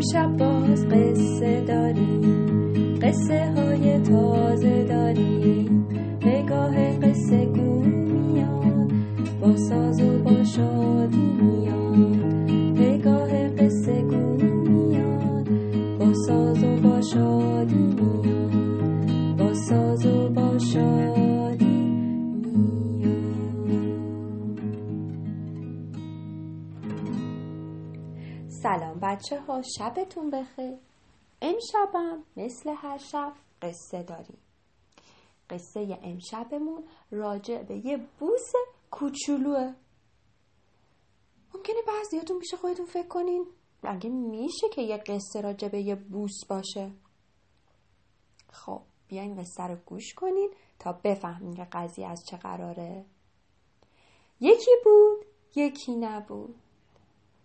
امشب باز قصه داریم. قصه های تازه داریم. نگاه قصه گو میاد. با ساز و با شادی میاد. نگاه قصه گو میاد. با ساز و با شادی میاد. بچه ها شبتون بخیر. امشبم مثل هر شب قصه داریم. قصه امشبمون راجع به یه بوس کوچولوه. ممکنه بعضیاتون پیش خودتون فکر کنین. اگه میشه که یه قصه راجع به یه بوس باشه؟ خب بیاین قصه رو گوش کنین تا بفهمین که قضیه از چه قراره. یکی بود یکی نبود.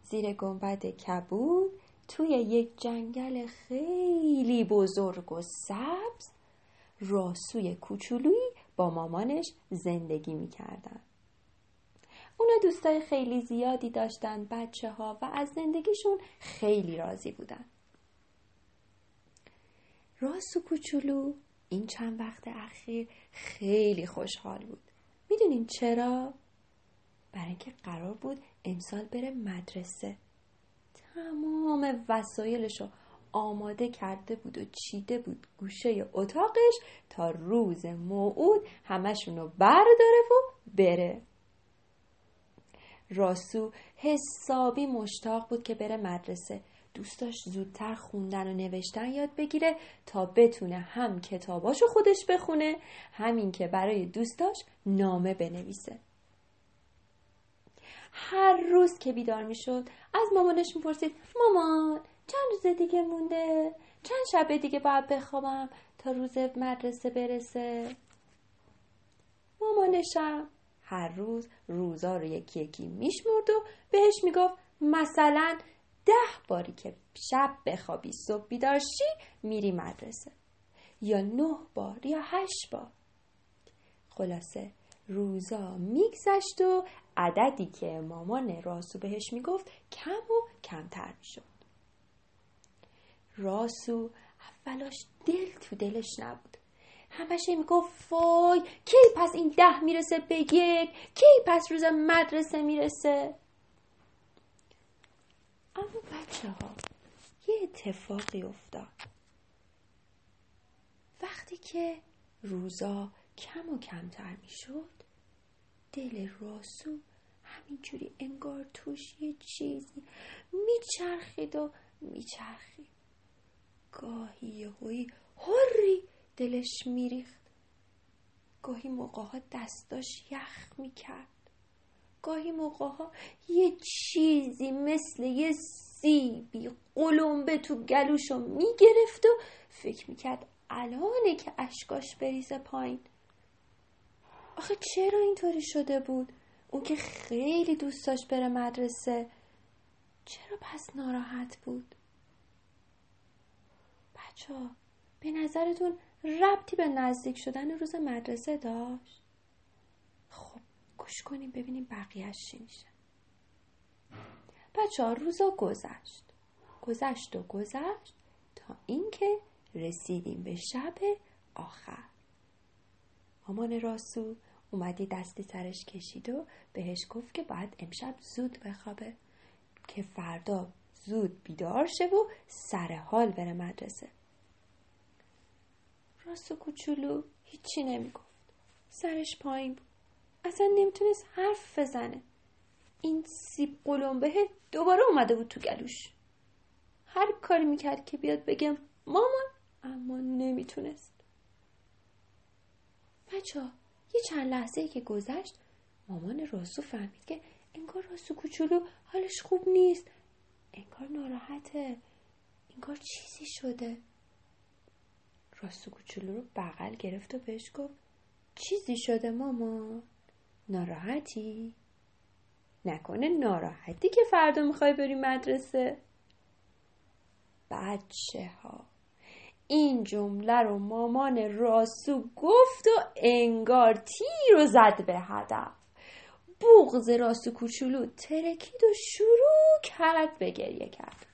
زیر گنبد کبود توی یک جنگل خیلی بزرگ و سبز راسوی کوچولویی با مامانش زندگی می‌کردن. اونا دوستای خیلی زیادی داشتن بچه ها و از زندگیشون خیلی راضی بودن. راسو کوچولو این چند وقت اخیر خیلی خوشحال بود. می‌دونین چرا؟ برای اینکه قرار بود امسال بره مدرسه. تمام وسایلش رو آماده کرده بود و چیده بود گوشه اتاقش تا روز موعود همشون رو برداره و بره. راسو حسابی مشتاق بود که بره مدرسه. دوست داشت زودتر خوندن و نوشتن یاد بگیره تا بتونه هم کتاباشو خودش بخونه همین که برای دوستاش نامه بنویسه. هر روز که بیدار می‌شد از مامانش می‌پرسید مامان چند روز دیگه مونده؟ چند شب دیگه باید بخوابم تا روز مدرسه برسه؟ مامانشم هر روز روزا رو یکی یکی میشمرد و بهش می‌گفت مثلا ده باری که شب بخوابی صبح بیدار شی میری مدرسه. یا نه بار یا هشت بار. خلاصه روزا میگذشت و عددی که مامان راسو بهش می‌گفت کم و کمتر می‌شد. راسو اولاش دل تو دلش نبود. همش می‌گفت وای کی پس این ده می‌رسه به یک؟ کی پس روز مدرسه می‌رسه؟ اما بچه ها یه اتفاقی افتاد. وقتی که روزا کم و کمتر می‌شد دل راسو همینجوری انگار توش یه چیزی میچرخید و میچرخید. گاهی یهویی هری دلش میریخت. گاهی موقع دستاش یخ می‌کرد. گاهی موقع ها یه چیزی مثل یه سیبی قلمبه تو گلوشو می‌گرفت و فکر می‌کرد الانه که اشکاش بریزه پایین. آخه چرا اینطوری شده بود؟ اون که خیلی دوست داشت بره مدرسه چرا پس ناراحت بود؟ بچه به نظرتون ربطی به نزدیک شدن روز مدرسه داشت؟ خب گوش کنیم ببینیم بقیهش چی میشه بچه ها روزا گذشت گذشت و گذشت تا اینکه رسیدیم به شب آخر مامان راسو اومدی دستی سرش کشید و بهش گفت که باید امشب زود بخوابه که فردا زود بیدار شه و سر حال بره مدرسه. راسو کوچولو هیچی نمی‌گفت. سرش پایین بود. اصلا نمی‌تونست حرف بزنه. این سیب قلمبه دوباره اومده بود تو گلوش. هر کاری می‌کرد که بیاد بگم مامان اما نمی‌تونست. بچه ها یه چند لحظه که گذشت مامان راسو فهمید که انگار راسو کوچولو حالش خوب نیست. انگار ناراحته. انگار چیزی شده. راسو کوچولو رو بغل گرفت و بهش گفت چیزی شده مامان؟ ناراحتی؟ نکنه ناراحتی که فردا می‌خوای بری مدرسه. بچه ها این جمله رو مامان راسو گفت و انگار تیر رو زد به هدف. بغز راسو کوچولو ترکید و شروع کرد به گریه کرد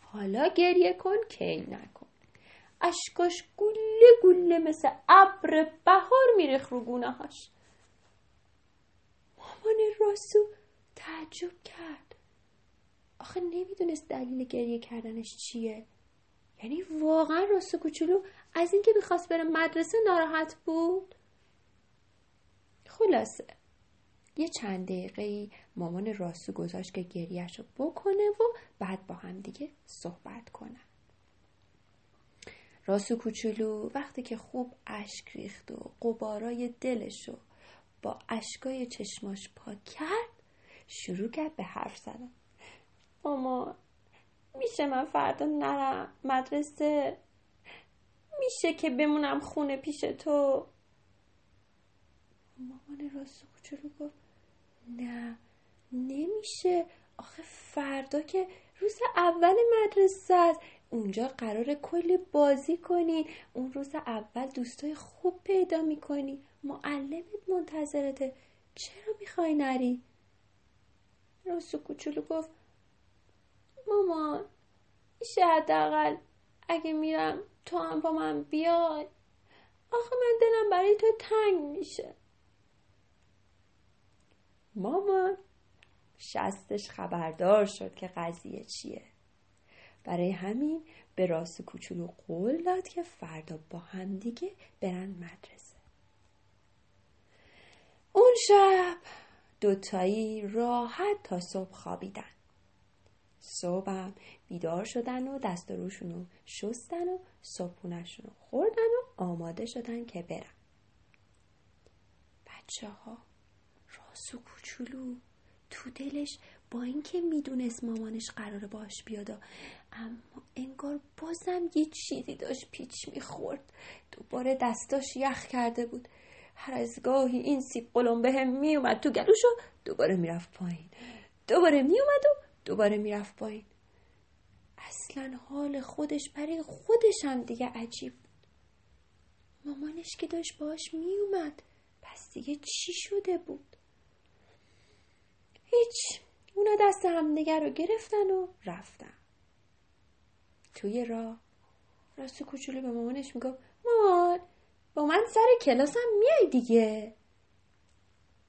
حالا گریه کن کی نکن. اشکاش گله گله مثل ابر بهار میریخ رو گونه هاش مامان راسو تعجب کرد. آخه نمی‌دونست دلیل گریه کردنش چیه. یعنی واقعا راستو کوچولو از اینکه می‌خواست بره مدرسه ناراحت بود. خلاصه یه چند دقیقه ای مامان راسو گذاشت که گریهش رو بکنه و بعد با هم دیگه صحبت کنن. راسو کوچولو وقتی که خوب اشک ریخت و قبارای دلش رو با اشکای چشماش پاک کرد شروع کرد به حرف زدن. مامان میشه من فردا نرم. مدرسه میشه که بمونم خونه پیش تو. مامان راستو کوچولو گفت نه نمیشه. آخه فردا که روز اول مدرسه است. اونجا قرار کلی بازی کنی. اون روز اول دوستای خوب پیدا می‌کنی. معلمت منتظرته. چرا می‌خوای نری؟ راستو کوچولو گفت مامان میشه حداقل اگه میرم تو هم با من بیای. آخه من دلم برای تو تنگ میشه. مامان شستش خبردار شد که قضیه چیه. برای همین به راست کوچولو قول داد که فردا با هم دیگه برن مدرسه. اون شب دوتایی راحت تا صبح خوابیدن. صبحم بیدار شدن و دست و روشون رو شستن و صبحونشون رو خوردن و آماده شدن که برن بچه ها راست و کوچولو. تو دلش با اینکه می‌دونست مامانش قراره باش بیاد اما انگار بازم یه چیزی داشت پیچ می‌خورد. دوباره دستاش یخ کرده بود. هر از گاهی این سیب قلم به میومد تو گلوشو دوباره می‌رفت پایین. دوباره میومد و دوباره می‌رفت پایین. اصلا حال خودش برای خودش هم دیگه عجیب بود. مامانش که داشت باش میومد پس دیگه چی شده بود؟ هیچ اونا دست همدیگه رو گرفتن و رفتن. توی راه راست کوچولو به مامانش می‌گفت مامان با من سر کلاسم میای دیگه.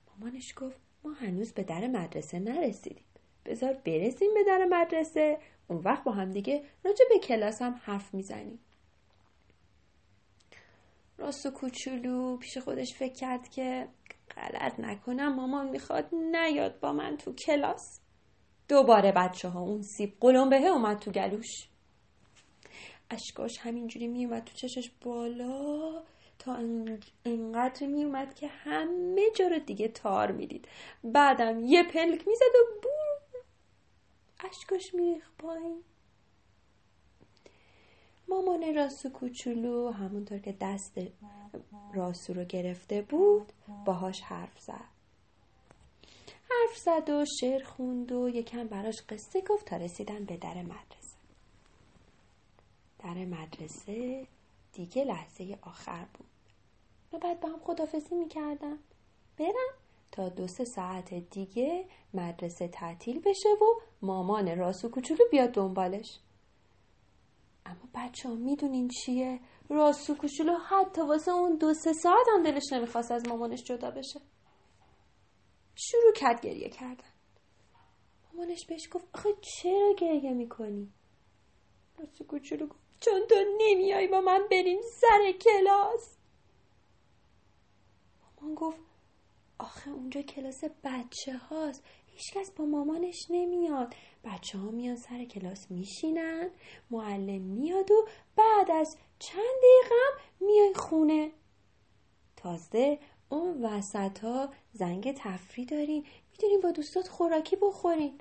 مامانش گفت ما هنوز به در مدرسه نرسیدیم. بذار برسیم به در مدرسه. اون وقت با هم دیگه راجع به کلاسم حرف می‌زنیم. راست و کوچولو پیش خودش فکر کرد که غلط نکنم مامان می‌خواد نیاد با من تو کلاس. دوباره بچه ها اون سیب به اومد تو گلوش. اشکاش همینجوری میومد تو چشش بالا تا انقدر میومد که همه جا رو دیگه تار می‌دید. بعدم یه پلک می‌زد و بوم اشکاش میریخ پایین. مامان راسو کوچولو همونطور که دست راسو رو گرفته بود باهاش حرف زد. حرف زد و شعر خوند و یکم براش قصه گفت تا رسیدن به در مدرسه. در مدرسه دیگه لحظه آخر بود. و بعد با هم خدافزی می‌کردن. برم. تا دو سه ساعت دیگه مدرسه تعطیل بشه و مامان راسو کوچولو بیاد دنبالش. اما بچه ها می‌دونین چیه؟ راسو کوچولو حتی واسه اون دو سه ساعت هم دلش نمی‌خواست از مامانش جدا بشه. شروع کرد گریه کردن. مامانش بهش گفت آخه چرا گریه می‌کنی؟ راسو کوچولو گفت چون تو نمیای با من بریم سر کلاس. مامان گفت آخه اونجا کلاس بچه هاست هیچکس با مامانش نمیاد. بچه ها میان سر کلاس میشینن. معلم میاد و بعد از چند دقیقه میای خونه. تازه اون وسط ها زنگ تفری دارین. می‌دونین با دوستات خوراکی بخورین.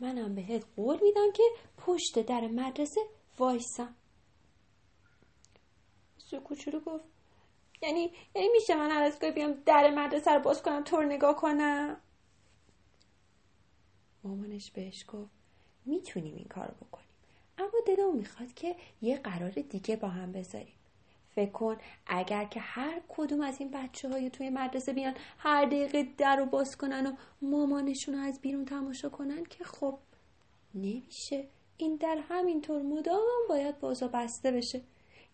منم بهت قول میدم که پشت در مدرسه وایسم سو کوچولو گفت؟ یعنی یعنی میشه من هر از بیام در مدرسه رو باز کنم طور نگاه کنم. مامانش بهش گفت می‌تونیم این کارو بکنیم. اما دلم می‌خواد که یه قرار دیگه با هم بذاریم. فکر کن اگر که هر کدوم از این بچه های توی مدرسه بیان هر دقیقه در رو باز کنن و مامانشون رو از بیرون تماشا کنن که خب نمیشه. این در همینطور مدام باید باز و بسته بشه.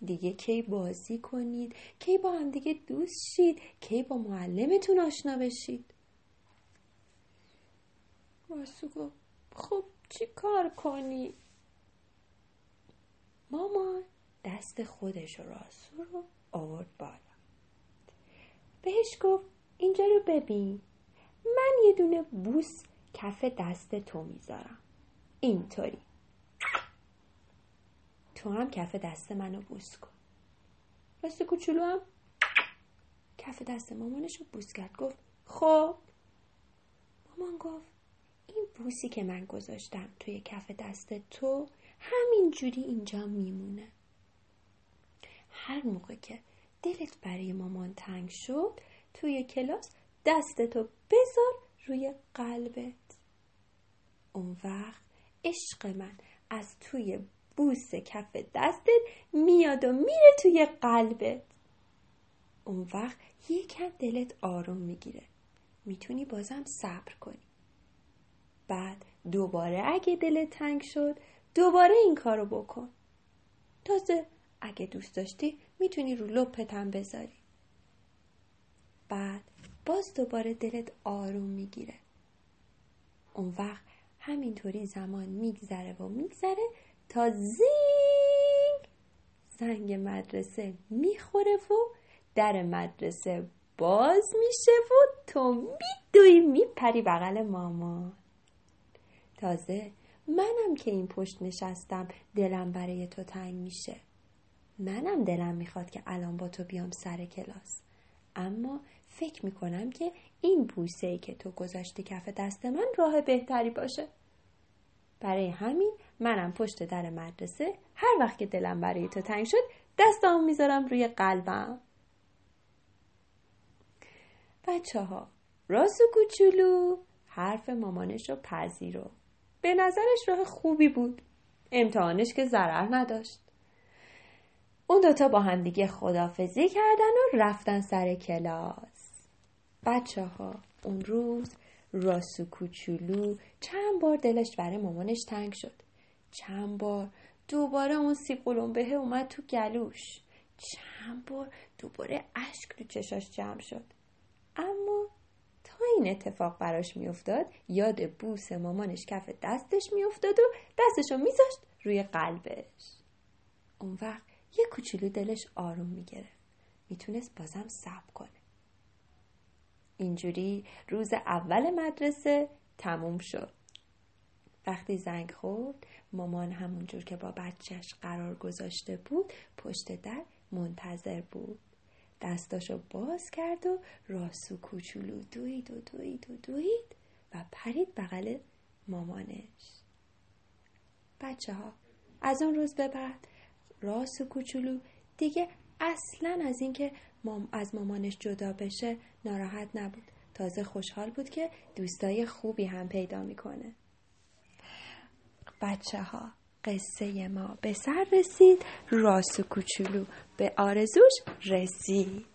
دیگه کی بازی کنید؟ کی با هم دیگه دوست شید؟ کی با معلمتون آشنا بشید؟ راسو گفت خب چی کار کنی؟ مامان دست خودش و راسو رو آورد بالا. بهش گفت اینجا رو ببین. من یه دونه بوس کف دست تو می‌ذارم. اینطوری. تو هم کف دست منو بوس کن. راست کوچولو هم کف دست مامانش رو بوس کرد. گفت خب. مامان گفت این بوسی که من گذاشتم توی کف دست تو همین جوری اینجا میمونه. هر موقع که دلت برای مامان تنگ شد توی کلاس دستتو بذار روی قلبت. اون وقت عشق من از توی بوس کف دستت میاد و میره توی قلبت. اون وقت یکم دلت آروم می‌گیره. می‌تونی بازم صبر کنی. بعد دوباره اگه دلت تنگ شد دوباره این کارو بکن. تازه اگه دوست داشتی می‌تونی رو لپتم بذاری. بعد باز دوباره دلت آروم می‌گیره. اون وقت همینطوری زمان میگذره و میگذره تا زینگ زنگ مدرسه می‌خوره و در مدرسه باز میشه و تو میدوی میپری بغل مامان. تازه منم که این پشت نشستم دلم برای تو تنگ میشه. منم دلم می‌خواد که الان با تو بیام سر کلاس. اما فکر می‌کنم که این بوسه که تو گذاشتی کف دست من راه بهتری باشه. برای همین منم پشت در مدرسه. هر وقت که دلم برای تو تنگ شد دستام می‌ذارم روی قلبم. بچه ها و کوچولو حرف مامانش رو پذیرو. به نظرش راه خوبی بود. امتحانش که ضرر نداشت. اون دوتا با هم دیگه خدافزی کردن و رفتن سر کلاس. بچه ها اون روز راسو کوچولو چند بار دلش برای مامانش تنگ شد. چند بار دوباره اون سیب قلمبه اومد تو گلوش. چند بار دوباره اشک تو چشاش جمع شد. اما تا این اتفاق براش میافتاد یاد بوس مامانش کف دستش میافتاد و دستشو میذاشت روی قلبش. اون وقت یه کوچولو دلش آروم می‌گرفت. می‌تونست بازم صبر کنه. اینجوری روز اول مدرسه تموم شد. وقتی زنگ خورد مامان همونجور که با بچهش قرار گذاشته بود پشت در منتظر بود. دستاشو باز کرد و راسو کوچولو دوید و دوید و دوید و پرید بغل مامانش. بچه ها از اون روز به بعد راسو کوچولو دیگه اصلا از اینکه مام از مامانش جدا بشه ناراحت نبود. تازه خوشحال بود که دوستای خوبی هم پیدا می‌کنه. بچه ها قصه ما به سر رسید. راسو کوچولو به آرزوش رسید.